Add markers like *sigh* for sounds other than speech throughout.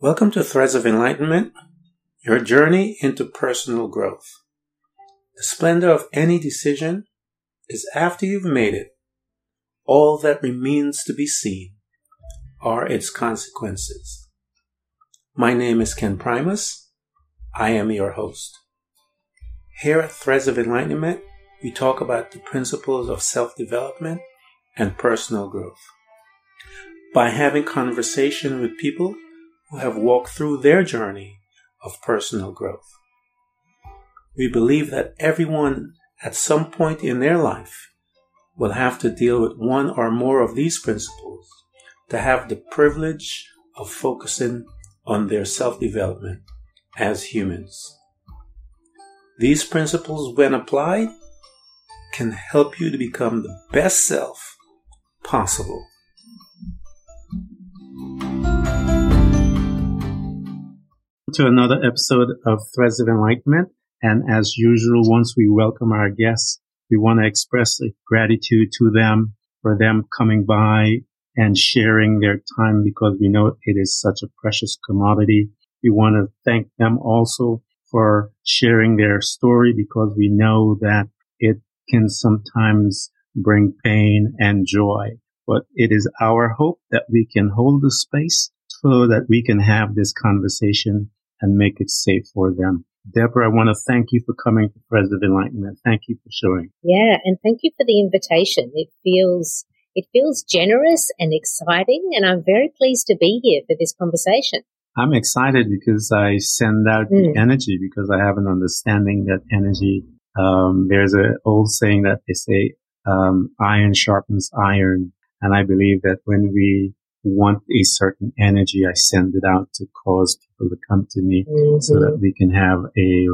Welcome to Threads of Enlightenment, your journey into personal growth. The splendor of any decision is after you've made it. All that remains to be seen are its consequences. My name is Ken Primus. I am your host. Here at Threads of Enlightenment, we talk about the principles of self-development and personal growth. By having conversation with people who have walked through their journey of personal growth. We believe that everyone at some point in their life will have to deal with one or more of these principles to have the privilege of focusing on their self development as humans. These principles, when applied, can help you to become the best self possible. To another episode of Threads of Enlightenment. And as usual, once we welcome our guests, we want to express gratitude to them for them coming by and sharing their time because we know it is such a precious commodity. We want to thank them also for sharing their story because we know that it can sometimes bring pain and joy. But it is our hope that we can hold the space so that we can have this conversation and make it safe for them. Deborah, I want to thank you for coming to Threads of Enlightenment. Thank you for showing. Yeah, and thank you for the invitation. It feels it feels generous and exciting, and I'm very pleased to be here for this conversation. I'm excited because I send out mm. the energy because I have an understanding that energy. Um, there's an old saying that they say um, iron sharpens iron, and I believe that when we want a certain energy, I send it out to cause people to come to me mm-hmm. so that we can have a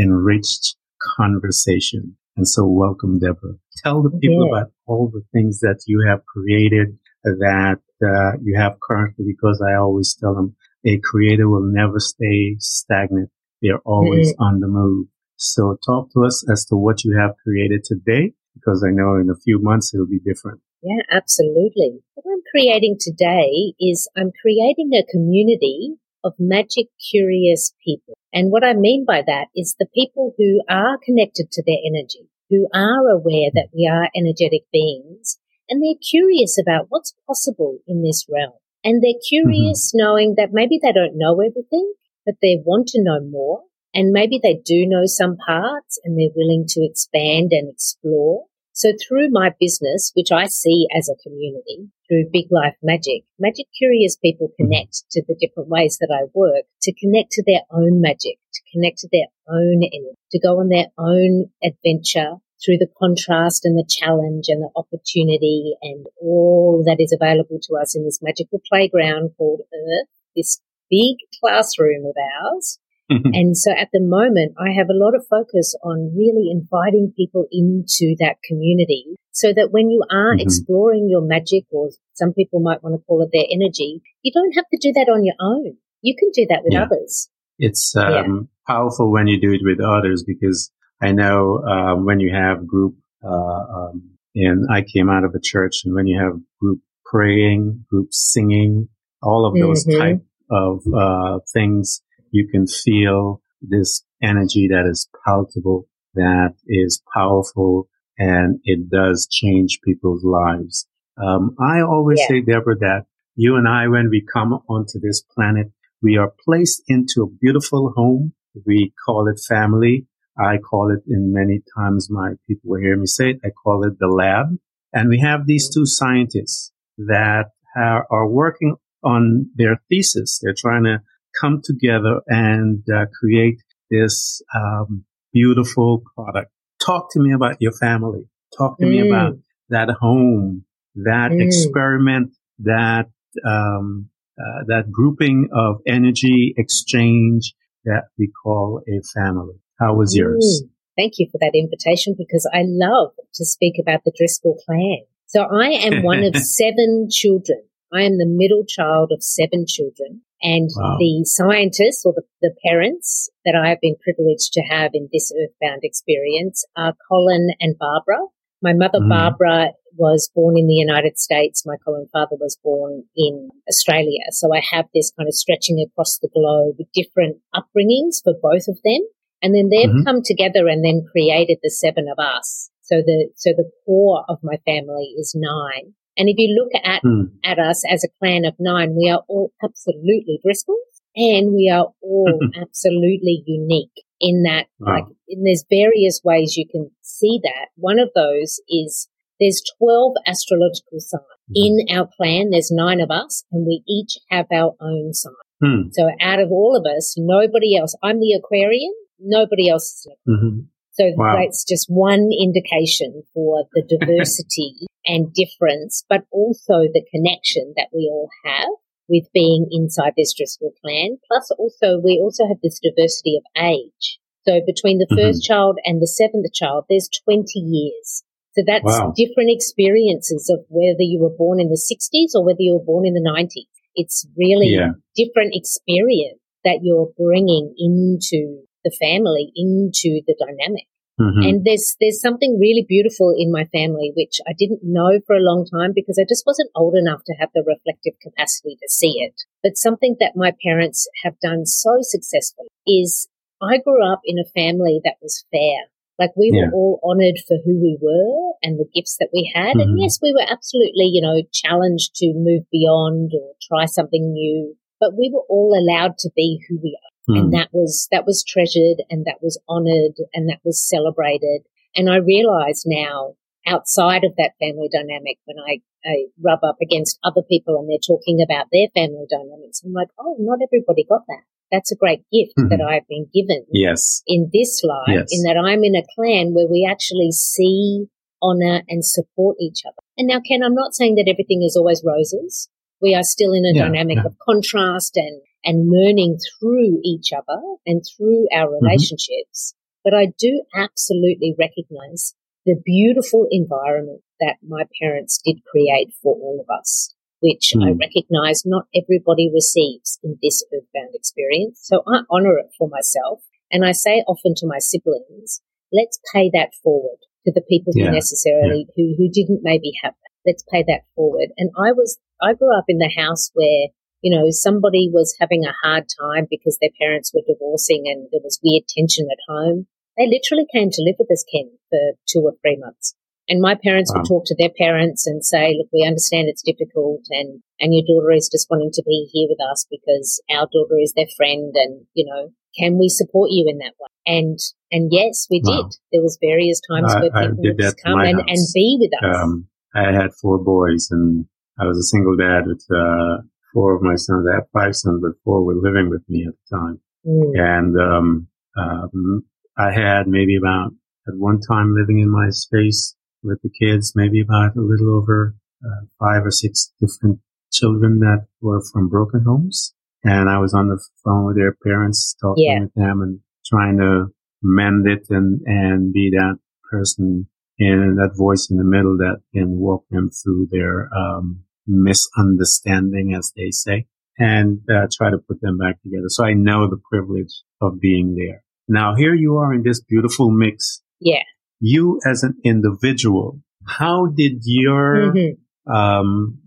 enriched conversation. And so welcome, Deborah. Tell the people yeah. about all the things that you have created that uh, you have currently because I always tell them a creator will never stay stagnant. They're always mm-hmm. on the move. So talk to us as to what you have created today because I know in a few months it'll be different. Yeah, absolutely. What I'm creating today is I'm creating a community of magic curious people. And what I mean by that is the people who are connected to their energy, who are aware that we are energetic beings, and they're curious about what's possible in this realm. And they're curious mm-hmm. knowing that maybe they don't know everything, but they want to know more. And maybe they do know some parts and they're willing to expand and explore. So through my business, which I see as a community, through Big Life Magic, magic curious people mm-hmm. connect to the different ways that I work to connect to their own magic, to connect to their own energy, to go on their own adventure through the contrast and the challenge and the opportunity and all that is available to us in this magical playground called Earth, this big classroom of ours Mm-hmm. *laughs* And so at the moment, I have a lot of focus on really inviting people into that community so that when you are mm-hmm. exploring your magic, or some people might want to call it their energy, you don't have to do that on your own. You can do that with yeah. others. It's um, yeah. powerful when you do it with others because I know uh, when you have group, uh, um, and I came out of a church, and when you have group praying, group singing, all of those mm-hmm. type of uh, things you can feel this energy that is palatable, that is powerful, and it does change people's lives. Um, I always yeah. say, Deborah, that you and I, when we come onto this planet, we are placed into a beautiful home. We call it family. I call it in many times my people will hear me say it. I call it the lab. And we have these two scientists that are, are working on their thesis. They're trying to come together and uh, create this um, beautiful product. Talk to me about your family. Talk to mm. me about that home, that mm. experiment, that um, uh, that grouping of energy exchange that we call a family. How was yours? Mm. Thank you for that invitation because I love to speak about the Driscoll clan. So I am one of *laughs* seven children. I am the middle child of seven children. And wow. the scientists or the, the parents that I have been privileged to have in this earthbound experience are Colin and Barbara. My mother, mm. Barbara, was born in the United States. My Colin father was born in Australia. So I have this kind of stretching across the globe, with different upbringings for both of them. And then they've mm-hmm. come together and then created the seven of us. So the, so the core of my family is nine. And if you look at, mm. at us as a clan of nine, we are all absolutely Driscolls and we are all *laughs* absolutely unique in that, wow. like, in there's various ways you can see that. One of those is there's 12 astrological signs. Mm-hmm. In our clan, there's nine of us and we each have our own sign. Mm. So out of all of us, nobody else, I'm the Aquarian, nobody else is mm-hmm. So wow. that's just one indication for the diversity and difference, but also the connection that we all have with being inside this Driscoll clan. Plus also, we also have this diversity of age. So between the 1st mm-hmm. child and the seventh child, there's 20 years. So that's wow. different experiences of whether you were born in the 60s or whether you were born in the 90s. It's really yeah. different experience that you're bringing into the family, into the dynamic. Mm-hmm. And there's there's something really beautiful in my family which I didn't know for a long time because I just wasn't old enough to have the reflective capacity to see it. But something that my parents have done so successfully is I grew up in a family that was fair. Like we yeah. were all honored for who we were and the gifts that we had. Mm-hmm. And yes, we were absolutely, you know, challenged to move beyond or try something new, but we were all allowed to be who we are. Mm. And that was, that was treasured and that was honored and that was celebrated. And I realize now outside of that family dynamic when I, I rub up against other people and they're talking about their family dynamics, I'm like, oh, not everybody got that. That's a great gift mm-hmm. that I've been given yes. in this life, yes. in that I'm in a clan where we actually see, honor and support each other. And now, Ken, I'm not saying that everything is always roses. We are still in a yeah, dynamic yeah. of contrast and and learning through each other and through our mm-hmm. relationships. Mm-hmm. But I do absolutely recognize the beautiful environment that my parents did create for all of us, which mm. I recognize not everybody receives in this earthbound experience. So I honor it for myself. And I say often to my siblings, let's pay that forward to the people yeah. who necessarily, yeah. who, who didn't maybe have that. Let's pay that forward. And I was, I grew up in the house where you know, somebody was having a hard time because their parents were divorcing and there was weird tension at home, they literally came to live with us, Ken, for two or three months. And my parents wow. would talk to their parents and say, look, we understand it's difficult and, and your daughter is just wanting to be here with us because our daughter is their friend and, you know, can we support you in that way? And, and yes, we wow. did. There was various times I, where people would just come and, and be with us. Um, I had four boys and I was a single dad with, uh, four of my sons. I have five sons, but four were living with me at the time. Mm. And um, um, I had maybe about at one time living in my space with the kids, maybe about a little over uh, five or six different children that were from broken homes. And I was on the phone with their parents, talking yeah. with them and trying to mend it and, and be that person and that voice in the middle that can walk them through their, um, misunderstanding, as they say, and uh, try to put them back together. So I know the privilege of being there. Now here you are in this beautiful mix. Yeah. You as an individual, how did your, mm-hmm. um,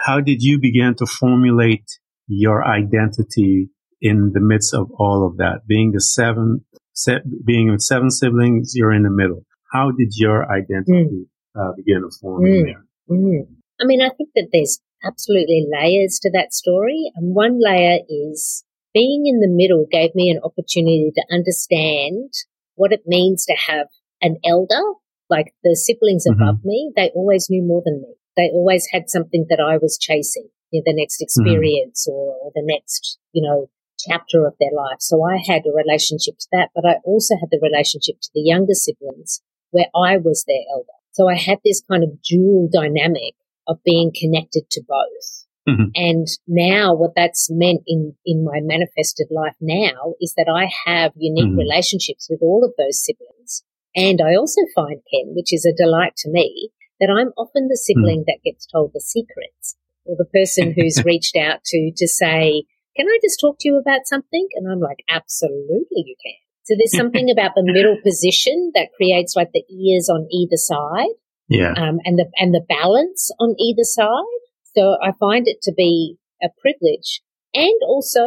how did you begin to formulate your identity in the midst of all of that? Being the seven, se- being with seven siblings, you're in the middle. How did your identity mm. uh, begin to form mm. there? Mm. I mean, I think that there's absolutely layers to that story. And one layer is being in the middle gave me an opportunity to understand what it means to have an elder, like the siblings mm-hmm. above me. They always knew more than me. They always had something that I was chasing, you know, the next mm-hmm. experience mm-hmm. or, or the next, you know, chapter of their life. So I had a relationship to that, but I also had the relationship to the younger siblings where I was their elder. So I had this kind of dual dynamic of being connected to both. Mm-hmm. And now what that's meant in, in my manifested life now is that I have unique mm-hmm. relationships with all of those siblings. And I also find, Ken, which is a delight to me, that I'm often the sibling mm-hmm. that gets told the secrets or the person who's *laughs* reached out to, to say, can I just talk to you about something? And I'm like, absolutely you can. So there's *laughs* something about the middle position that creates like the ears on either side Yeah. Um, and the, and the balance on either side. So I find it to be a privilege and also,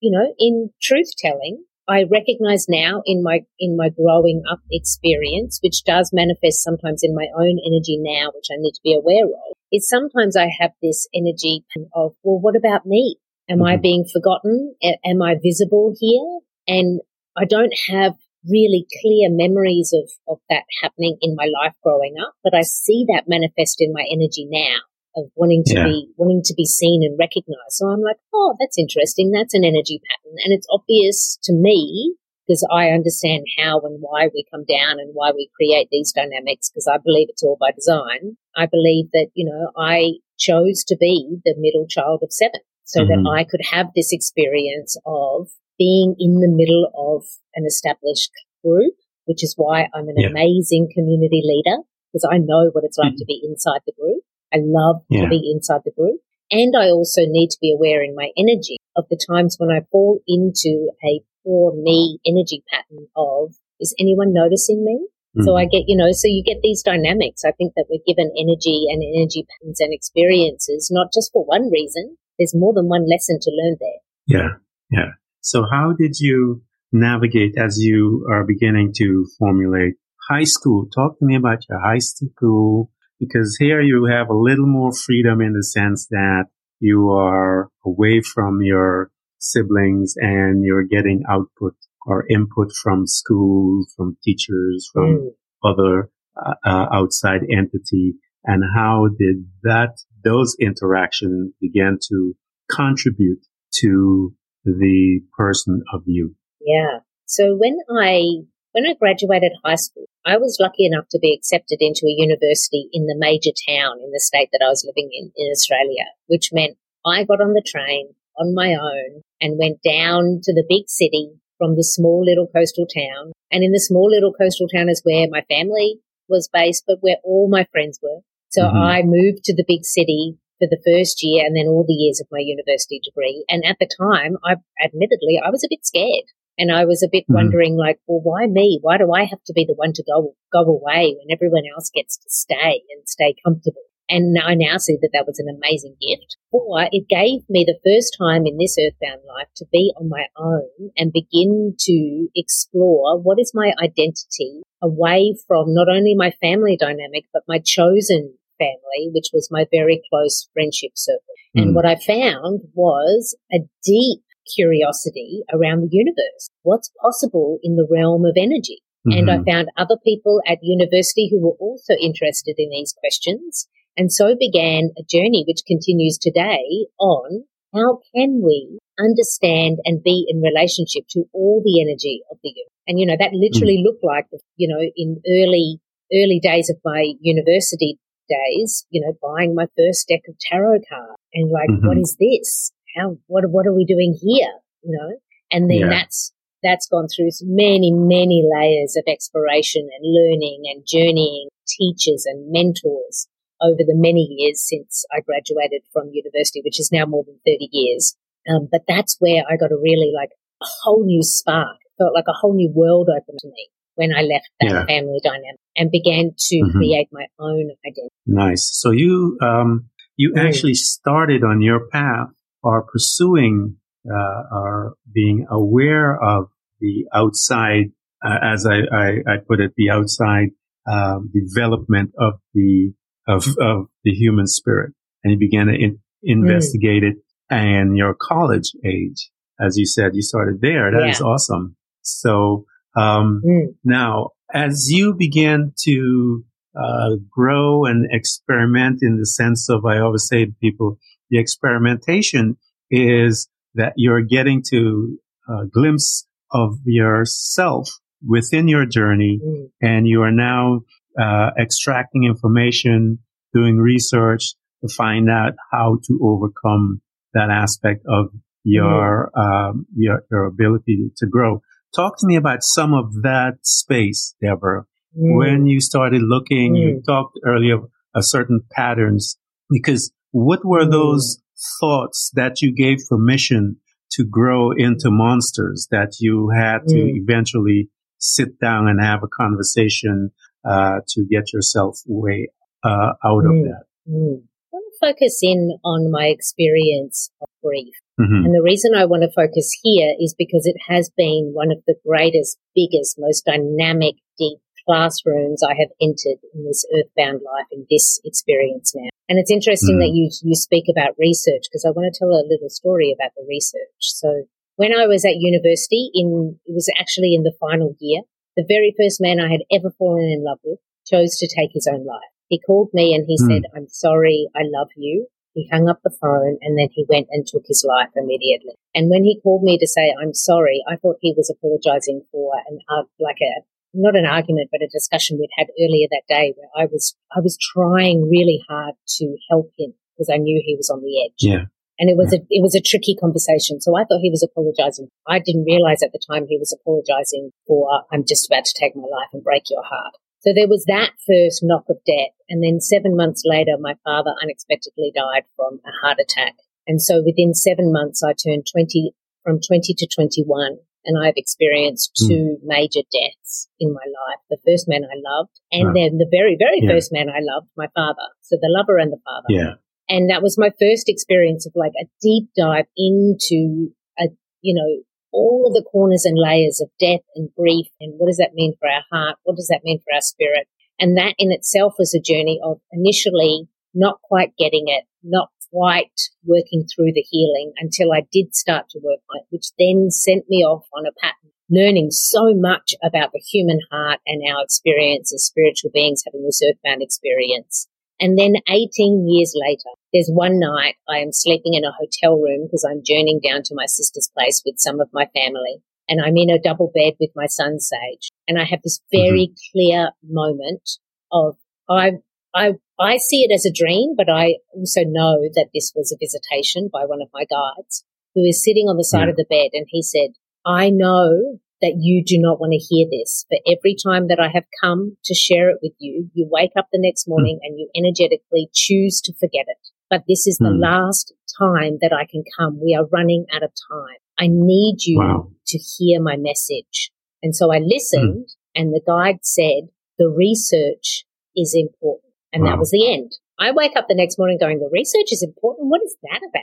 you know, in truth telling, I recognize now in my in my growing up experience, which does manifest sometimes in my own energy now, which I need to be aware of, is sometimes I have this energy of, well, what about me? Am mm-hmm. I being forgotten? A- am I visible here? And I don't have really clear memories of, of that happening in my life growing up, but I see that manifest in my energy now of wanting to yeah. be wanting to be seen and recognized. So I'm like, oh, that's interesting. That's an energy pattern, and it's obvious to me because I understand how and why we come down and why we create these dynamics. Because I believe it's all by design. I believe that you know I chose to be the middle child of seven, so mm-hmm. that I could have this experience of being in the middle of an established group, which is why I'm an yeah. amazing community leader because I know what it's like mm-hmm. to be inside the group. I love yeah. to be inside the group. And I also need to be aware in my energy of the times when I fall into a poor me energy pattern of, is anyone noticing me? Mm. So I get, you know, so you get these dynamics. I think that we're given energy and energy patterns and experiences, not just for one reason. There's more than one lesson to learn there. Yeah. Yeah. So how did you navigate as you are beginning to formulate high school? Talk to me about your high school because here you have a little more freedom in the sense that you are away from your siblings and you're getting output or input from school, from teachers, from mm. other uh, uh, outside entity. And how did that, those interactions began to contribute to the person of you? Yeah. So when I when I graduated high school, I was lucky enough to be accepted into a university in the major town in the state that I was living in, in Australia, which meant I got on the train on my own and went down to the big city from the small little coastal town. And in the small little coastal town is where my family was based, but where all my friends were. So mm-hmm. I moved to the big city for the first year and then all the years of my university degree. And at the time, I admittedly, I was a bit scared. And I was a bit mm. wondering, like, well, why me? Why do I have to be the one to go go away when everyone else gets to stay and stay comfortable? And I now see that that was an amazing gift. Or it gave me the first time in this earthbound life to be on my own and begin to explore what is my identity away from not only my family dynamic, but my chosen family, which was my very close friendship circle. Mm. And what I found was a deep curiosity around the universe. What's possible in the realm of energy? Mm-hmm. And I mm-hmm. found other people at university who were also interested in these questions. And so began a journey which continues today on how can we understand and be in relationship to all the energy of the universe? And, you know, that literally mm. looked like, you know, in early, early days of my university days, you know, buying my first deck of tarot cards and like, mm-hmm. what is this? how, what, what are we doing here? You know, and then yeah. that's, that's gone through many, many layers of exploration and learning and journeying teachers and mentors over the many years since I graduated from university, which is now more than 30 years. Um, but that's where I got a really like a whole new spark. felt like a whole new world opened to me when I left that yeah. family dynamic and began to mm-hmm. create my own identity. Nice. So you, um, you mm. actually started on your path are pursuing uh, are being aware of the outside, uh, as I, I, I, put it, the outside um, development of the of, of the human spirit, and you began to in, investigate mm. it. And your college age, as you said, you started there. That yeah. is awesome. So um, mm. now, as you begin to uh, grow and experiment in the sense of, I always say to people, the experimentation is that you're getting to a glimpse of yourself within your journey mm. and you are now uh, extracting information, doing research to find out how to overcome that aspect of your, mm. um, your, your ability to grow. Talk to me about some of that space, Deborah. Mm. When you started looking, you mm. talked earlier of certain patterns because what were mm. those thoughts that you gave permission to grow into monsters that you had to mm. eventually sit down and have a conversation uh, to get yourself way uh, out mm. of that. Mm. I want to focus in on my experience of grief. Mm-hmm. And the reason I want to focus here is because it has been one of the greatest, biggest, most dynamic, deep classrooms I have entered in this earthbound life, in this experience now. And it's interesting mm-hmm. that you, you speak about research because I want to tell a little story about the research. So when I was at university in, it was actually in the final year, the very first man I had ever fallen in love with chose to take his own life. He called me and he mm. said, I'm sorry, I love you. He hung up the phone and then he went and took his life immediately. And when he called me to say, I'm sorry, I thought he was apologizing for an, uh, like a, not an argument, but a discussion we'd had earlier that day where I was, I was trying really hard to help him because I knew he was on the edge. Yeah. And it was a, it was a tricky conversation. So I thought he was apologizing. I didn't realize at the time he was apologizing for, I'm just about to take my life and break your heart. So there was that first knock of death. And then seven months later, my father unexpectedly died from a heart attack. And so within seven months, I turned 20, from 20 to 21 and I've experienced hmm. two mm. major deaths in my life. The first man I loved, and wow. then the very, very yeah. first man I loved, my father. So the lover and the father. Yeah. And that was my first experience of like a deep dive into a, you know, all of the corners and layers of death and grief and what does that mean for our heart? What does that mean for our spirit? And that in itself was a journey of initially not quite getting it, not quite working through the healing until I did start to work on it, which then sent me off on a pattern, learning so much about the human heart and our experience as spiritual beings having this earthbound experience. And then 18 years later, there's one night I am sleeping in a hotel room because I'm journeying down to my sister's place with some of my family. And I'm in a double bed with my son Sage. And I have this very mm-hmm. clear moment of I, I, I see it as a dream, but I also know that this was a visitation by one of my guides who is sitting on the side of the bed. And he said, I know that you do not want to hear this. For every time that I have come to share it with you, you wake up the next hmm. morning mm. and you energetically choose to forget it. But this is the hmm. last time that I can come. We are running out of time. I need you wow. to hear my message. And so I listened mm. and the guide said, the research is important. And wow. that was the end. I wake up the next morning going, the research is important. What is that about?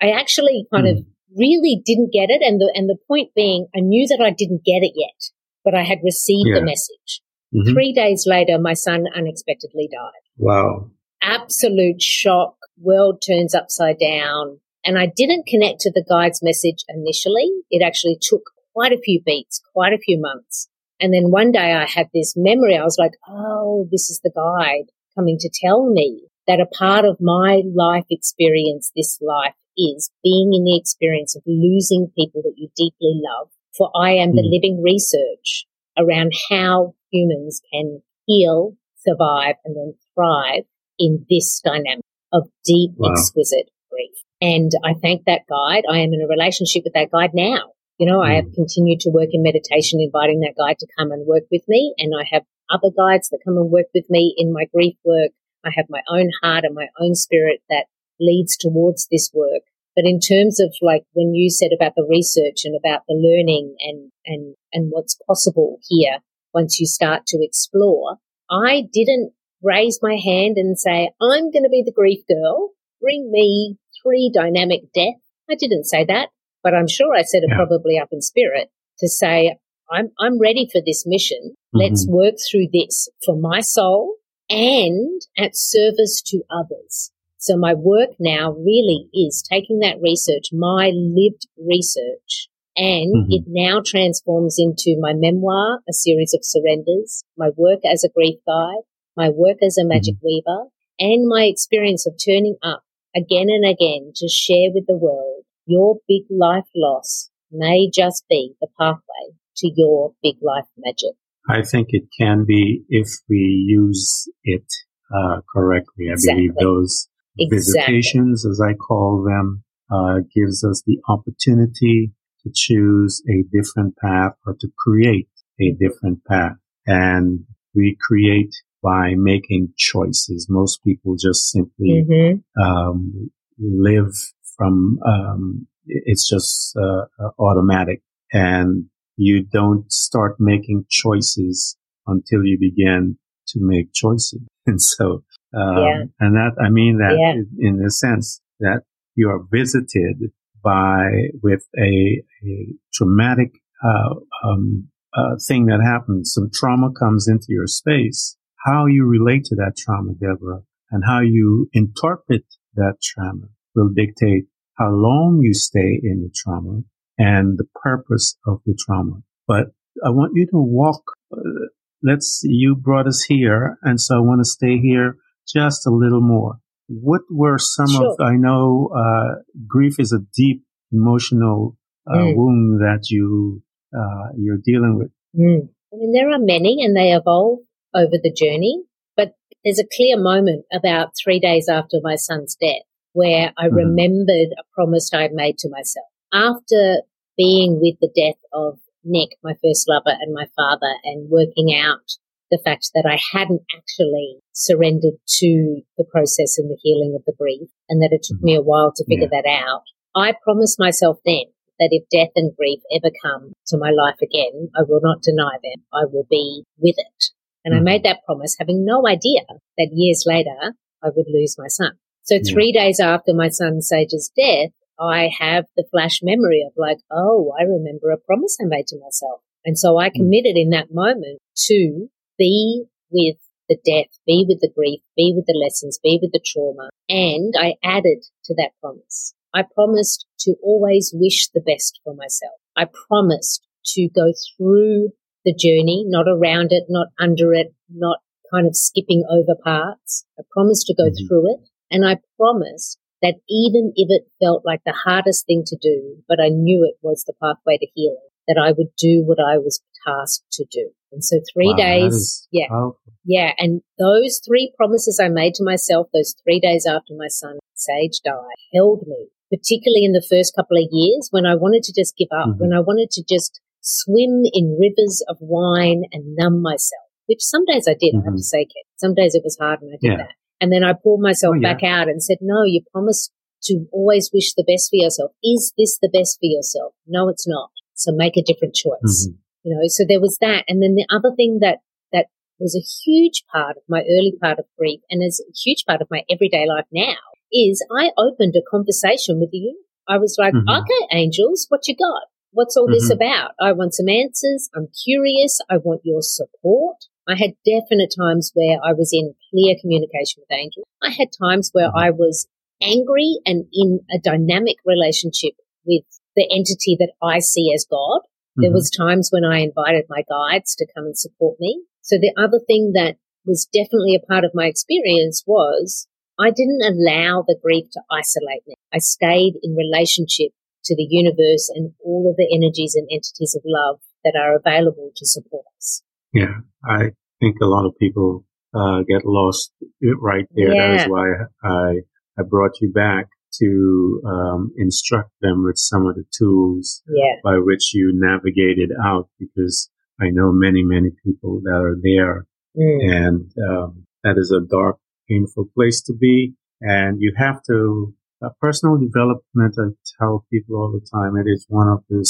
I actually kind of hmm really didn't get it. And the, and the point being, I knew that I didn't get it yet, but I had received yeah. the message. Mm-hmm. Three days later, my son unexpectedly died. Wow. Absolute shock. World turns upside down. And I didn't connect to the guide's message initially. It actually took quite a few beats, quite a few months. And then one day I had this memory. I was like, oh, this is the guide coming to tell me that a part of my life experience, this life, is being in the experience of losing people that you deeply love. For I am the mm. living research around how humans can heal, survive, and then thrive in this dynamic of deep, wow. exquisite grief. And I thank that guide. I am in a relationship with that guide now. You know, mm. I have hmm. continued to work in meditation, inviting that guide to come and work with me. And I have other guides that come and work with me in my grief work. I have my own heart and my own spirit that leads towards this work. But in terms of like when you said about the research and about the learning and, and, and what's possible here once you start to explore, I didn't raise my hand and say, I'm going to be the grief girl. Bring me three dynamic death. I didn't say that, but I'm sure I said it yeah. probably up in spirit to say, I'm, I'm ready for this mission. Mm-hmm. Let's work through this for my soul and at service to others. So my work now really is taking that research, my lived research, and mm-hmm. it now transforms into my memoir, a series of surrenders, my work as a grief guide, my work as a magic mm-hmm. weaver, and my experience of turning up again and again to share with the world your big life loss may just be the pathway to your big life magic. I think it can be if we use it uh, correctly. I exactly. believe those Exactly. Visitations, as I call them, uh, gives us the opportunity to choose a different path or to create a different path. And we create by making choices. Most people just simply mm-hmm. um, live from, um, it's just uh, uh automatic. And you don't start making choices until you begin to make choices. *laughs* And so Um, yeah. And that, I mean that yeah. in, in the sense that you are visited by, with a, a traumatic, uh, um, uh, thing that happens. Some trauma comes into your space. How you relate to that trauma, Deborah, and how you interpret that trauma will dictate how long you stay in the trauma and the purpose of the trauma. But I want you to walk. Uh, let's, you brought us here. And so I want to stay here just a little more. What were some sure. of, I know, uh, grief is a deep emotional uh, mm. wound that you, uh, you're dealing with. Mm. I mean, there are many and they evolve over the journey, but there's a clear moment about three days after my son's death where I mm. remembered a promise I had made to myself. After being with the death of Nick, my first lover and my father and working out the fact that I hadn't actually surrendered to the process and the healing of the grief and that it took mm-hmm. me a while to figure yeah. that out. I promised myself then that if death and grief ever come to my life again, I will not deny them. I will be with it. And mm-hmm. I made that promise having no idea that years later I would lose my son. So yeah. three days after my son Sage's death, I have the flash memory of like, oh, I remember a promise I made to myself. And so I mm. committed in that moment to be with the death, be with the grief, be with the lessons, be with the trauma. And I added to that promise. I promised to always wish the best for myself. I promised to go through the journey, not around it, not under it, not kind of skipping over parts. I promised to go mm-hmm. through it. And I promised that even if it felt like the hardest thing to do, but I knew it was the pathway to healing, that I would do what I was tasked to do. And so three wow, days, yeah, powerful. yeah. And those three promises I made to myself, those three days after my son Sage died, held me, particularly in the first couple of years when I wanted to just give up, mm-hmm. when I wanted to just swim in rivers of wine and numb myself, which some days I did, mm-hmm. I have to mm-hmm. say, Kit. Some days it was hard and I did yeah. that. And then I pulled myself oh, yeah. back out and said, no, you promised to always wish the best for yourself. Is this the best for yourself? No, it's not. So make a different choice. Mm-hmm. You know, so there was that. And then the other thing that, that was a huge part of my early part of grief and is a huge part of my everyday life now is I opened a conversation with you. I was like, mm-hmm. okay, angels, what you got? What's all mm-hmm. this about? I want some answers. I'm curious. I want your support. I had definite times where I was in clear communication with angels. I had times where mm-hmm. I was angry and in a dynamic relationship with the entity that I see as God. Mm-hmm. There was times when I invited my guides to come and support me. So the other thing that was definitely a part of my experience was I didn't allow the grief to isolate me. I stayed in relationship to the universe and all of the energies and entities of love that are available to support us. Yeah, I think a lot of people uh, get lost right there. Yeah. That is why I I brought you back to um, instruct them with some of the tools yeah. by which you navigated out, because I know many many people that are there, mm. and um, that is a dark, painful place to be, and you have to. Uh, personal development, I tell people all the time, it is one of the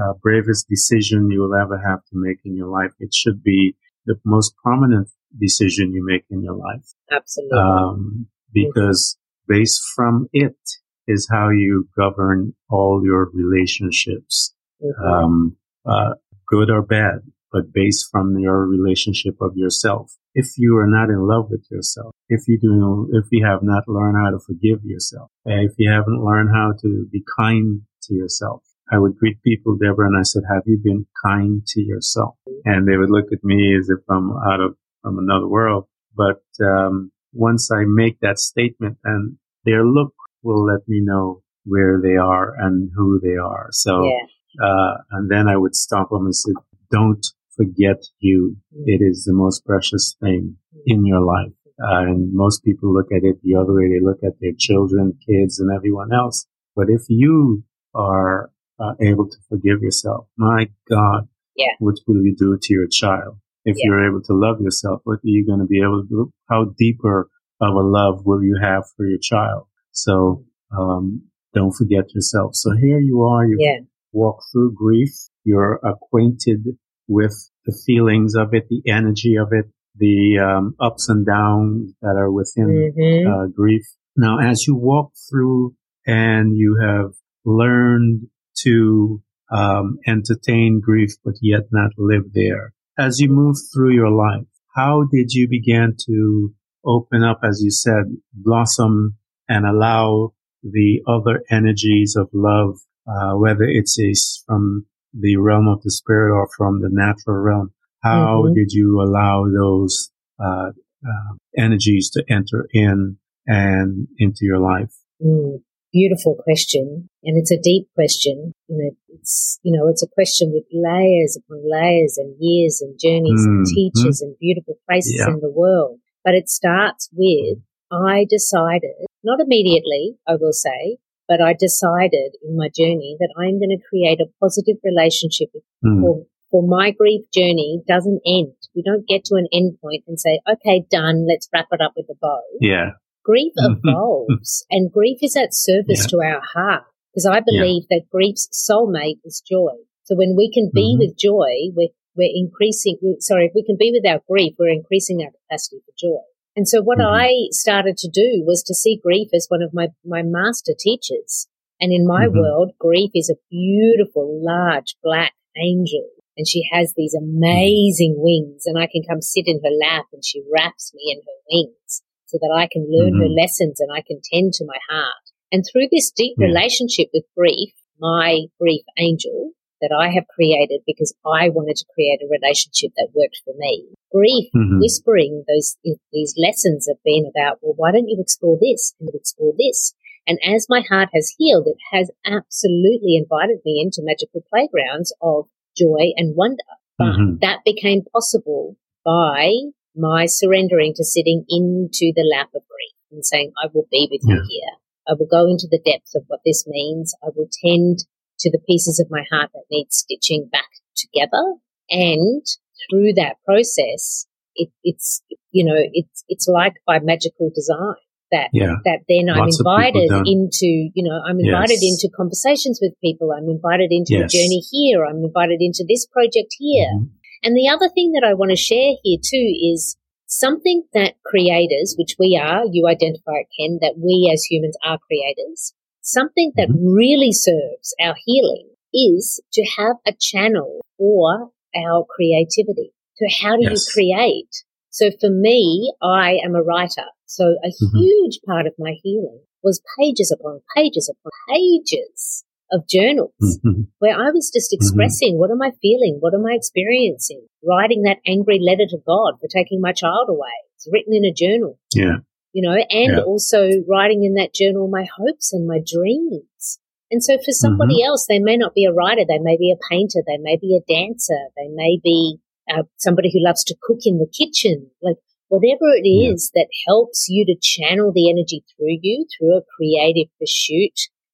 uh, bravest decision you will ever have to make in your life. It should be the most prominent decision you make in your life. Absolutely. Um, because. Based from it is how you govern all your relationships, mm-hmm. um, uh, good or bad, but based from your relationship of yourself. If you are not in love with yourself, if you do, if you have not learned how to forgive yourself, if you haven't learned how to be kind to yourself, I would greet people, Deborah, and I said, have you been kind to yourself? And they would look at me as if I'm out of, from another world. But, um, once I make that statement and their look will let me know where they are and who they are. So, yeah. uh, and then I would stop them and say, don't forget you. It is the most precious thing in your life. Uh, and most people look at it the other way. They look at their children, kids, and everyone else. But if you are uh, able to forgive yourself. My God, yeah. what will you do to your child? If yeah. you're able to love yourself, what are you going to be able to do? How deeper of a love will you have for your child? So, um, don't forget yourself. So here you are, you yeah. walk through grief. You're acquainted with the feelings of it, the energy of it, the um, ups and downs that are within Mm-hmm. uh, grief. Now, as you walk through and you have learned to um, entertain grief, but yet not live there, as you move through your life, how did you begin to open up, as you said, blossom and allow the other energies of love, uh, whether it's a, from the realm of the spirit or from the natural realm? How Mhm. did you allow those uh, uh, energies to enter in and into your life? Mm, beautiful question. And it's a deep question. You know, it's, you know, it's a question with layers upon layers and years and journeys and Mhm. teachers and beautiful places Yeah. in the world. But it starts with, I decided, not immediately, I will say, but I decided in my journey that I'm going to create a positive relationship Mm. for, for my grief journey doesn't end. We don't get to an end point and say, okay, done, let's wrap it up with a bow. Yeah. Grief *laughs* Mhm. evolves and grief is at service Yeah. to our heart because I believe that grief's soulmate is joy. So when we can be Mhm. with joy, we're, we're increasing, sorry, if we can be with our grief, we're increasing our capacity for joy. And so what Mhm. I started to do was to see grief as one of my, my master teachers. And in my Mhm. world, grief is a beautiful, large, black angel. And she has these amazing wings and I can come sit in her lap and she wraps me in her wings so that I can learn her Mhm. lessons and I can tend to my heart. And through this deep Yeah. relationship with grief, my grief angel that I have created because I wanted to create a relationship that worked for me. Grief Mhm. whispering those these lessons have been about, well, why don't you explore this and explore this? And as my heart has healed, it has absolutely invited me into magical playgrounds of joy and wonder. Mhm. that became possible by my surrendering to sitting into the lap of grief and saying, I will be with you here. I will go into the depths of what this means. I will tend to the pieces of my heart that need stitching back together. And through that process, it, it's, you know, it's, it's like by magical design that, Yeah. that then I'm Lots people invited into, you know, I'm invited Yes. into conversations with people. I'm invited into Yes. a journey here. I'm invited into this project here. Mhm. And the other thing that I want to share here too is something that creators, which we are, you identify it, Ken, that we as humans are creators, something that Mm-hmm. really serves our healing is to have a channel for our creativity. So how do Yes. you create? So for me, I am a writer. So a Mhm. huge part of my healing was pages upon pages upon pages of journals Mhm. where I was just expressing what am I feeling? What am I experiencing? Writing that angry letter to God for taking my child away. It's written in a journal, Yeah. you know, and Yeah. also writing in that journal my hopes and my dreams. And so for somebody else, they may not be a writer. They may be a painter. They may be a dancer. They may be uh, somebody who loves to cook in the kitchen. Like whatever it is Yeah. that helps you to channel the energy through you through a creative pursuit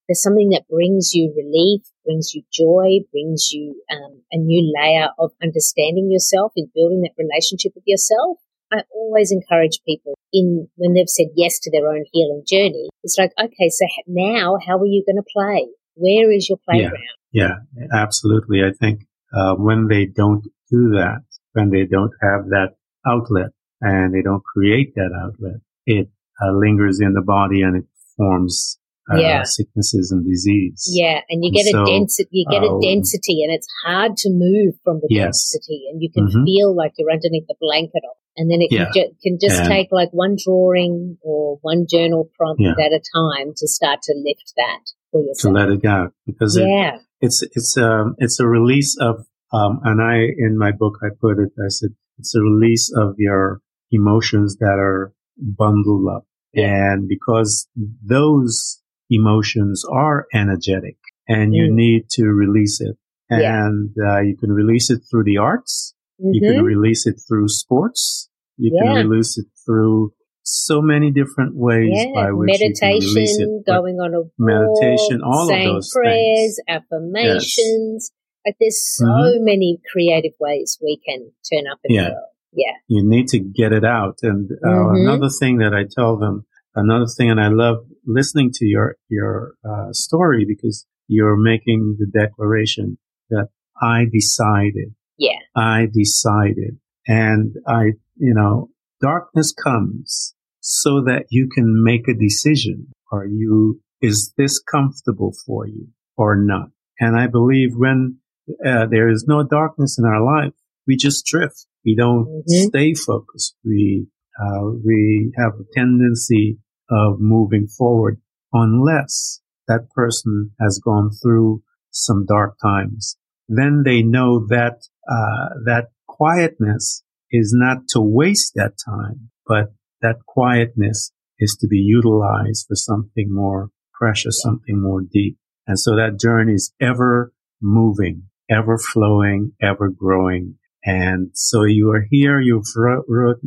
there's something that brings you relief, brings you joy, brings you um, a new layer of understanding yourself and building that relationship with yourself. I always encourage people in when they've said yes to their own healing journey. It's like, okay, so now how are you going to play? Where is your Yeah. playground? Yeah, absolutely. I think uh, when they don't do that, when they don't have that outlet and they don't create that outlet, it uh, lingers in the body and it forms uh, Yeah. sicknesses and disease. Yeah, and you And get a so, density. You get a uh, density, and it's hard to move from the Yes. density, and you can Mhm. feel like you're underneath the blanket of. And then it Yeah. can, ju- can just And- take like one drawing or one journal prompt Yeah. at a time to start to lift that for to let it go because it, yeah, it's it's um it's a release of um and I in my book I put it I said it's a release of your emotions that are bundled up and because those emotions are energetic and you Mm. need to release it Yeah. and uh, you can release it through the arts you can Mhm. release it through sports you Yeah. can release it through so many different ways yeah. by which you can Meditation, it going on a walk, meditation, all of saying those prayers, affirmations. Like there's so Mhm. many creative ways we can turn up in Yeah. the world. Yeah. you need to get it out. And uh, Mhm. another thing that I tell them, another thing, and I love listening to your your uh, story because you're making the declaration that I decided, Yeah. I decided, and I you know, darkness comes so that you can make a decision. Are you, is this comfortable for you or not? And I believe when uh, there is no darkness in our life, we just drift. We don't mm-hmm. stay focused. We, uh, we have a tendency of moving forward unless that person has gone through some dark times. Then they know that, uh, that quietness is not to waste that time, but that quietness is to be utilized for something more precious, something more deep. And so that journey is ever moving, ever flowing, ever growing. And so you are here, you've wrote,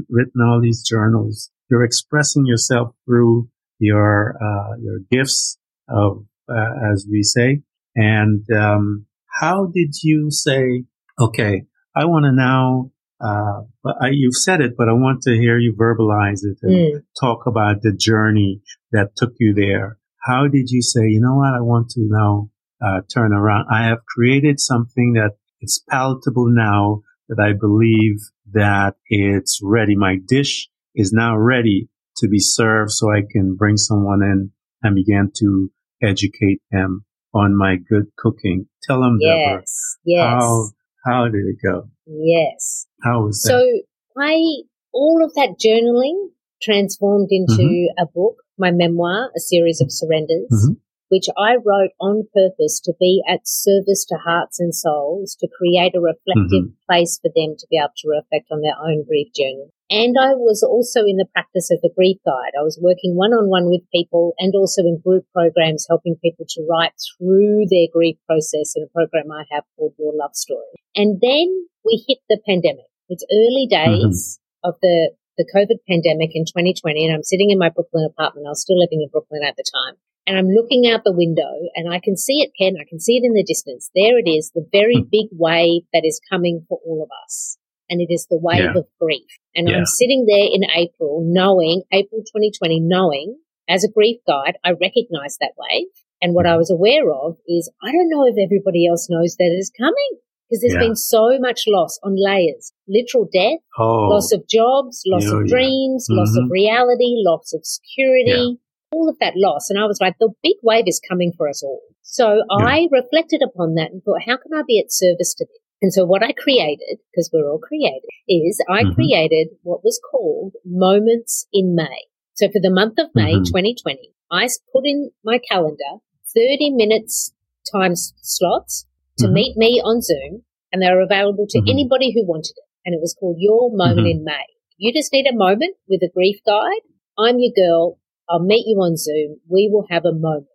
written all these journals, you're expressing yourself through your, uh, your gifts of, uh, as we say. And, um, how did you say, okay, I want to now, uh, I, you've said it, but I want to hear you verbalize it and mm. talk about the journey that took you there. How did you say, you know what, I want to now uh, turn around? I have created something that it's palatable now that I believe that it's ready. My dish is now ready to be served so I can bring someone in and begin to educate them on my good cooking. Tell them, yes, Deborah, yes. how, how did it go? Yes. How was that? So I, all of that journaling transformed into mm-hmm. a book, my memoir, a series of surrenders. Mm-hmm which I wrote on purpose to be at service to hearts and souls, to create a reflective mm-hmm. place for them to be able to reflect on their own grief journey. And I was also in the practice of the grief guide. I was working one on one with people and also in group programs, helping people to write through their grief process in a program I have called Your Love Story. And then we hit the pandemic. It's early days mm-hmm. of the, the COVID pandemic in 2020. And I'm sitting in my Brooklyn apartment. I was still living in Brooklyn at the time and I'm looking out the window and I can see it, Ken. I can see it in the distance. There it is, the very hmm. big wave that is coming for all of us. And it is the wave yeah. of grief. And yeah. I'm sitting there in April knowing, April 2020, knowing as a grief guide, I recognize that wave. And what I hmm. was aware of is I don't know if everybody else knows that it is coming because there's yeah. been so much loss on layers, literal death, oh. loss of jobs, loss oh, of dreams, mm-hmm. loss of mm-hmm. reality, loss of security all of that loss. And I was like, the big wave is coming for us all. So. I reflected upon that and thought, how can I be at service to them? And so what I created, because we're all creative, is I mm-hmm. created what was called Moments in May. So for the month of May mm-hmm. 2020, I put in my calendar 30 minutes times slots to mm-hmm. meet me on Zoom and they were available to mm-hmm. anybody who wanted it. And it was called Your Moment mm-hmm. in May. You just need a moment with a grief guide. I'm your girl. I'll meet you on Zoom. We will have a moment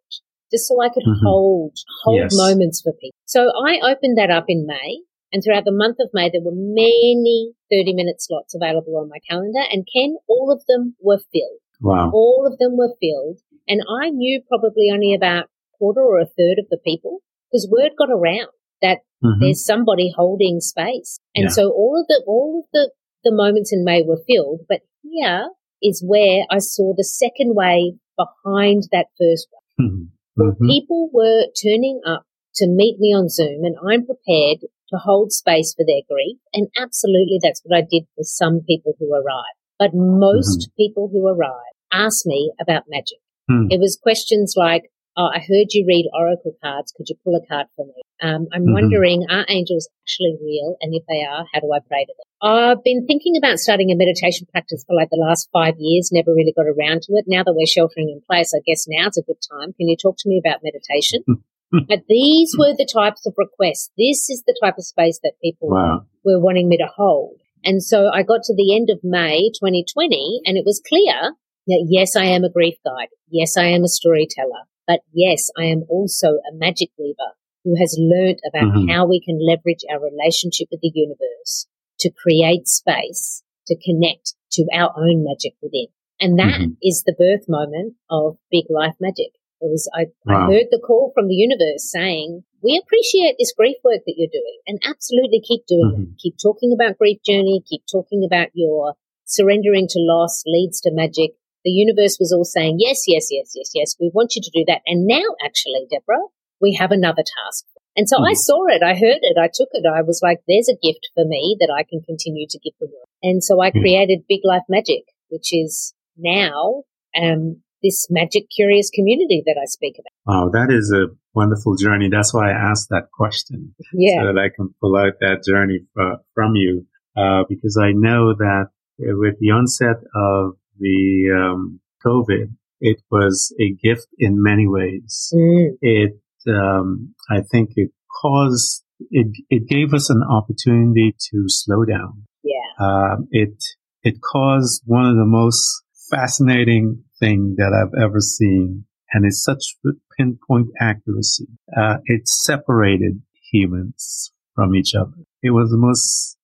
just so I could mm-hmm. hold, hold yes. moments for people. So I opened that up in May and throughout the month of May, there were many 30 minute slots available on my calendar and Ken, all of them were filled. Wow. All of them were filled. And I knew probably only about a quarter or a third of the people because word got around that mm-hmm. there's somebody holding space. And yeah. so all of the, all of the, the moments in May were filled, but here is where I saw the second wave behind that first wave. *laughs* Mm-hmm. People were turning up to meet me on Zoom and I'm prepared to hold space for their grief. And absolutely that's what I did for some people who arrived. But most mm-hmm. people who arrived asked me about magic. Mm. It was questions like, oh, I heard you read oracle cards. Could you pull a card for me? Um, I'm mm-hmm. wondering, are angels actually real? And if they are, how do I pray to them? I've been thinking about starting a meditation practice for like the last five years, never really got around to it. Now that we're sheltering in place, I guess now's a good time. Can you talk to me about meditation? But these were the types of requests. This is the type of space that people wow. were wanting me to hold. And so I got to the end of May 2020 and it was clear that yes, I am a grief guide. Yes, I am a storyteller. But yes, I am also a magic weaver who has learned about mm-hmm. how we can leverage our relationship with the universe to create space to connect to our own magic within. And that mm-hmm. is the birth moment of big life magic. It was, I, wow. I heard the call from the universe saying, we appreciate this grief work that you're doing and absolutely keep doing mm-hmm. it. Keep talking about grief journey. Keep talking about your surrendering to loss leads to magic the universe was all saying, yes, yes, yes, yes, yes, we want you to do that. And now, actually, Deborah, we have another task. And so mm. I saw it, I heard it, I took it. I was like, there's a gift for me that I can continue to give the world. And so I created Big Life Magic, which is now um, this magic curious community that I speak about. Wow, that is a wonderful journey. That's why I asked that question. Yeah. So that I can pull out that journey uh, from you. Uh, because I know that with the onset of the um, COVID, it was a gift in many ways. Mm. It, um, I think it caused, it, it gave us an opportunity to slow down. Yeah. Um, it, it caused one of the most fascinating thing that I've ever seen. And it's such pinpoint accuracy. Uh, it separated humans from each other. It was the most,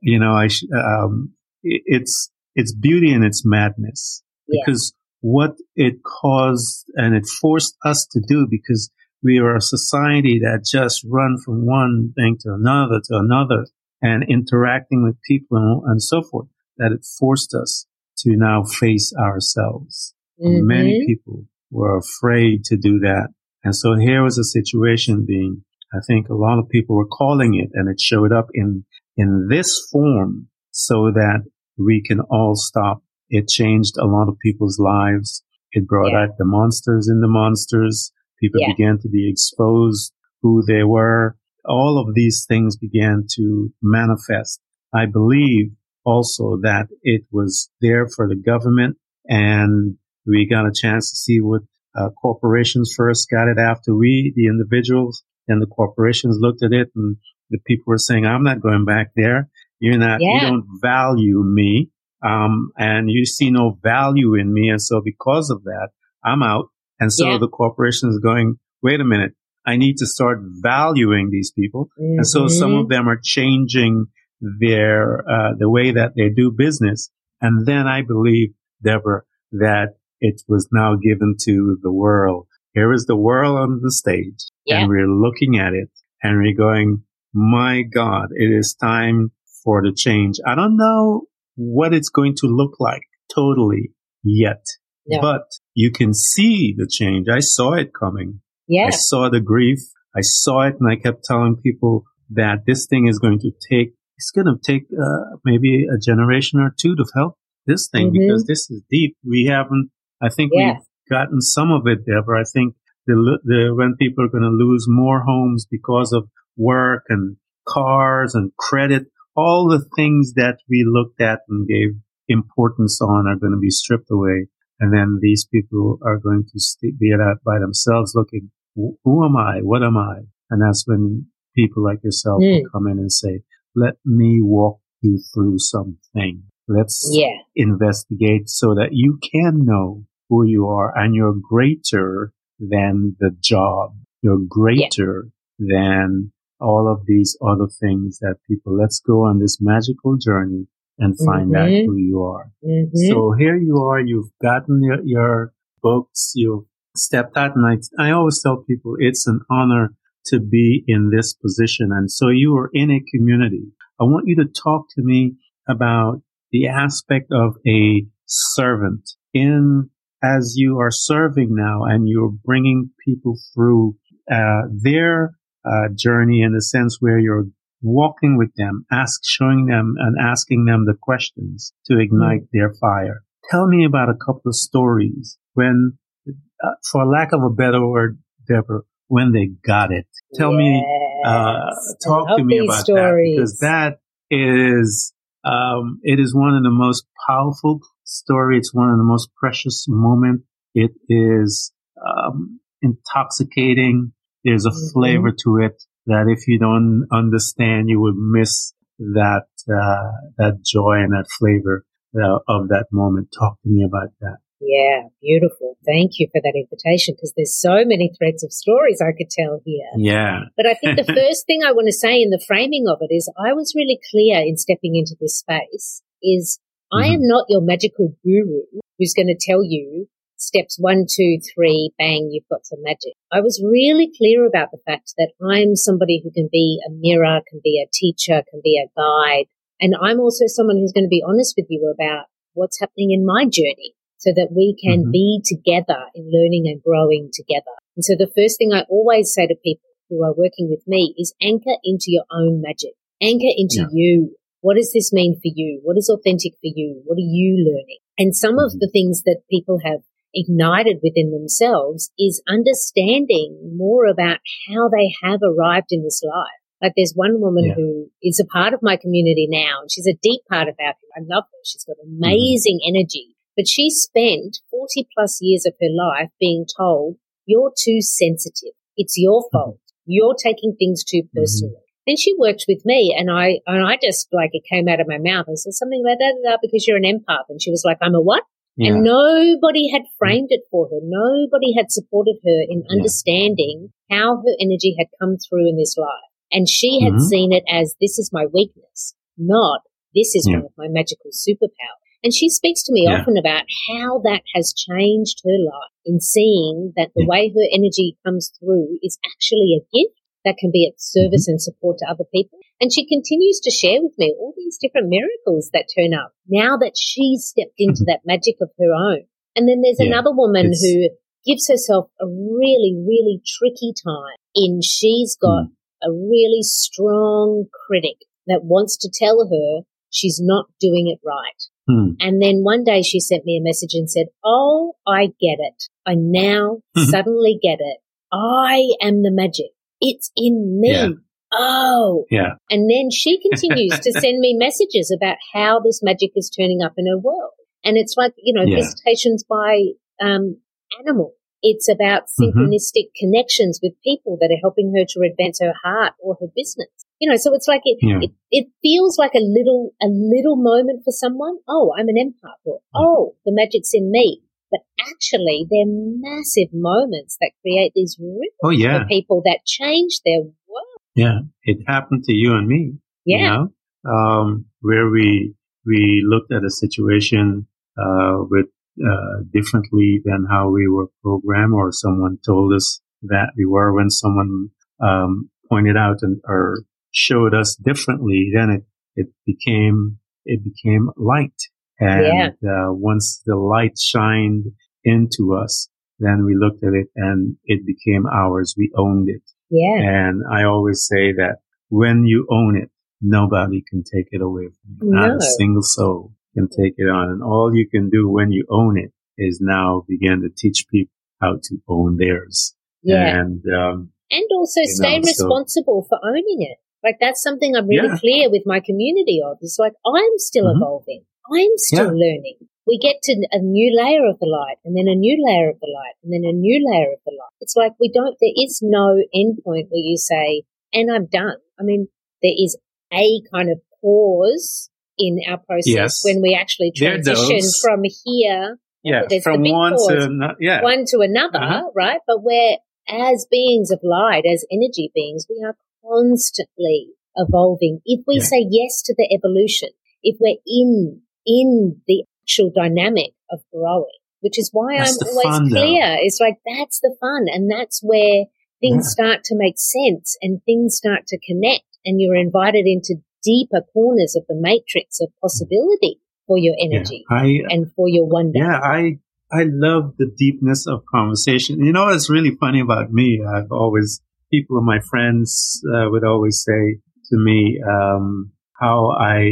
you know, I, um, it's, it's beauty and its madness Yeah. because what it caused and it forced us to do because we are a society that just run from one thing to another to another and interacting with people and, and so forth that it forced us to now face ourselves. Mhm. Many people were afraid to do that. And so here was a situation being, I think a lot of people were calling it and it showed up in, in this form so that we can all stop. It changed a lot of people's lives. It brought Yeah. out the monsters in the monsters. People Yeah. began to be exposed who they were. All of these things began to manifest. I believe also that it was there for the government and we got a chance to see what uh, corporations first got it after we, the individuals, and the corporations looked at it and the people were saying, I'm not going back there. You're not, you don't value me. Um, and you see no value in me. And so because of that, I'm out. And so Yeah. the corporation is going, wait a minute. I need to start valuing these people. And so some Mhm. of them are changing their, uh, the way that they do business. And then I believe, Deborah, that it was now given to the world. Here is the world on the stage Yeah. and we're looking at it and we're going, my God, it is time for the change. I don't know what it's going to look like totally yet, No. but you can see the change. I saw it coming. yeah. I saw the grief. I saw it and I kept telling people that this thing is going to take, it's going to take uh, maybe a generation or two to help this thing Mhm. because this is deep. We haven't, I think Yeah. we've gotten some of it, Deborah. I think the, the, when people are going to lose more homes because of work and cars and credit, all the things that we looked at and gave importance on are going to be stripped away. And then these people are going to st- be out by themselves looking, who am I? What am I? And that's when people like yourself Mm. will come in and say, let me walk you through something. Let's Yeah. investigate so that you can know who you are and you're greater than the job. You're greater than all of these other things that people, let's go on this magical journey and find out Mhm. who you are. Mhm. So here you are, you've gotten your, your books, you've stepped out and I, I always tell people it's an honor to be in this position. And so you are in a community. I want you to talk to me about the aspect of a servant in as you are serving now and you're bringing people through uh, their uh, journey in the sense where you're walking with them, ask, showing them and asking them the questions to ignite their fire. Tell me about a couple of stories when, uh, for lack of a better word, Deborah, when they got it. Tell me, uh, talk to me about stories. that because that is, um, it is one of the most powerful story. It's one of the most precious moment. It is, um, intoxicating. There's a Mhm. flavor to it that if you don't understand, you would miss that, uh, that joy and that flavor uh, of that moment. Talk to me about that. Yeah, beautiful. Thank you for that invitation because there's so many threads of stories I could tell here. Yeah. But I think the *laughs* first thing I want to say in the framing of it is I was really clear in stepping into this space is I am mm-hmm. not your magical guru who's going to tell you steps one, two, three, bang, you've got some magic. I was really clear about the fact that I'm somebody who can be a mirror, can be a teacher, can be a guide. And I'm also someone who's going to be honest with you about what's happening in my journey so that we can Mhm. be together in learning and growing together. And so the first thing I always say to people who are working with me is anchor into your own magic. Anchor into Yeah. you. What does this mean for you? What is authentic for you? What are you learning? And some of mm-hmm. the things that people have ignited within themselves is understanding more about how they have arrived in this life. Like there's one woman yeah. who is a part of my community now and she's a deep part of our, I love her. She's got mm-hmm. amazing mm-hmm. energy, but she spent 40 plus years of her life being told, you're too sensitive. It's your mm-hmm. fault. Mm-hmm. You're taking things too mm-hmm. personally. Mm-hmm. And she worked with me and I, and I just like it came out of my mouth. I said something about that because you're an empath. And she was like, I'm a what? Yeah. And nobody had framed it for her. Nobody had supported her in understanding yeah. how her energy had come through in this life. And she had mm-hmm. seen it as this is my weakness, not this is yeah. one of my magical superpowers. And she speaks to me yeah. often about how that has changed her life in seeing that the yeah. way her energy comes through is actually a gift that can be at service mm-hmm. and support to other people. And she continues to share with me all these different miracles that turn up now that she's stepped into mm-hmm. that magic of her own. And then there's another woman who gives herself a really, really tricky time in she's got mm a really strong critic that wants to tell her she's not doing it right. Hmm. And then one day she sent me a message and said, Oh, I get it. I now hmm. suddenly get it. I am the magic. It's in me. Yeah. Oh. Yeah. And then she *laughs* continues to send me messages about how this magic is turning up in her world. And it's like, you know, yeah. visitations by um, animals it's about mm-hmm. synchronistic mm-hmm. connections with people that are helping her to advance her heart or her business. You know, so it's like it, yeah. it, it, feels like a little, a little moment for someone. Oh, I'm an empath or, oh, the magic's in me. But actually, they're massive moments that create these ripples oh, yeah. for people that change their world. Yeah. It happened to you and me. Yeah. You know, um, where we, we looked at a situation, uh, with uh, differently than how we were programmed or someone told us that we were when someone um, pointed out and or showed us differently then it it became it became light. And yeah. uh, once the light shined into us then we looked at it and it became ours. We owned it. Yeah. And i always say that when you own it nobody can take it away from you. No. not a single soul can take it on. And all you can do when you own it is now begin to teach people how to own theirs. Yeah. And, um, and also stay know, responsible so, for owning it. Like that's something I'm really yeah. clear with my community of. It's like I'm still mm-hmm. evolving. I'm still yeah. learning. We get to a new layer of the light and then a new layer of the light and then a new layer of the light. It's like we don't, there is no end point where you say, and I'm done. I mean, there is a kind of pause in our process yes. when we actually transition from here. Yeah, from one to yeah. one to another, uh-huh. right? But we're as beings of light, as energy beings, we are constantly evolving. If we yeah. say yes to the evolution, if we're in in the actual dynamic of growing, which is why that's I'm always fun, clear. Though. It's like that's the fun, and that's where things yeah. start to make sense and things start to connect, and you're invited into deeper corners of the matrix of possibility for your energy yeah, I, and for your wonder. Yeah, I I love the deepness of conversation. You know, it's really funny about me. I've always people of my friends uh, would always say to me um, how I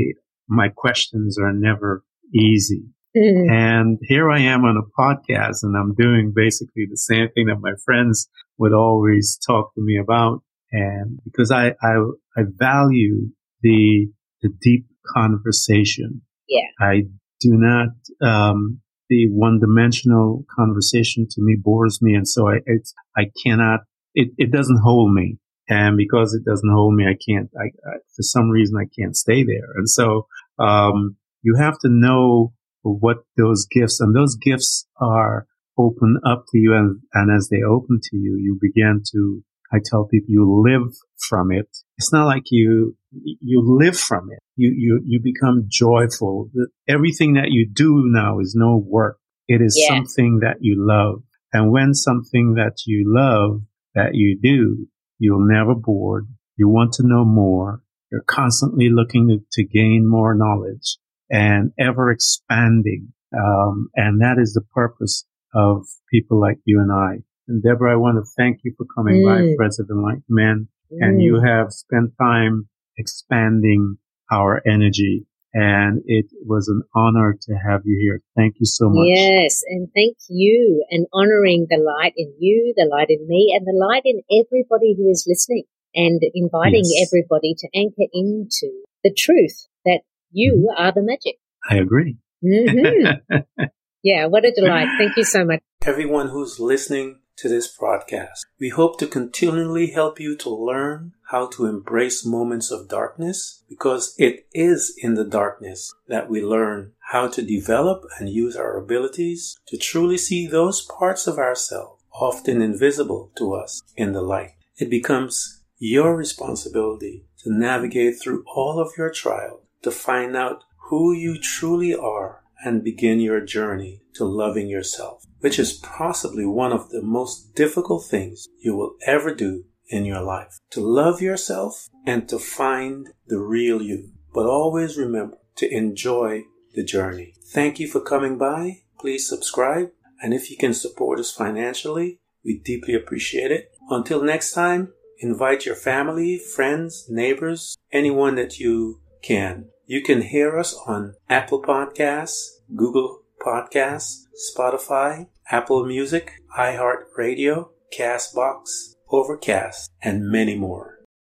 my questions are never easy. Mm-hmm. And here I am on a podcast and I'm doing basically the same thing that my friends would always talk to me about. And because I, I, I value the the deep conversation. Yeah. I do not um, the one dimensional conversation to me bores me, and so I it's, I cannot. It, it doesn't hold me, and because it doesn't hold me, I can't. I, I for some reason I can't stay there, and so um, you have to know what those gifts and those gifts are open up to you, and and as they open to you, you begin to I tell people you live from it. It's not like you, you live from it. You, you, you become joyful. Everything that you do now is no work. It is yeah. something that you love. And when something that you love that you do, you'll never bored. You want to know more. You're constantly looking to, to gain more knowledge and ever expanding. Um, and that is the purpose of people like you and I. And Deborah, I want to thank you for coming mm. by Friends of Enlightenment. Mm. And you have spent time expanding our energy. And it was an honor to have you here. Thank you so much. Yes, and thank you and honoring the light in you, the light in me, and the light in everybody who is listening and inviting yes. everybody to anchor into the truth that you mm-hmm. are the magic. I agree. Mm-hmm. *laughs* yeah, what a delight. Thank you so much. Everyone who's listening to this broadcast, we hope to continually help you to learn how to embrace moments of darkness because it is in the darkness that we learn how to develop and use our abilities to truly see those parts of ourselves often invisible to us in the light. It becomes your responsibility to navigate through all of your trials to find out who you truly are and begin your journey to loving yourself, which is possibly one of the most difficult things you will ever do in your life. To love yourself and to find the real you. But always remember to enjoy the journey. Thank you for coming by. Please subscribe. And if you can support us financially, we deeply appreciate it. Until next time, invite your family, friends, neighbors, anyone that you can. You can hear us on Apple Podcasts, Google Podcasts, Spotify, Apple Music, iHeartRadio, Castbox, Overcast, and many more.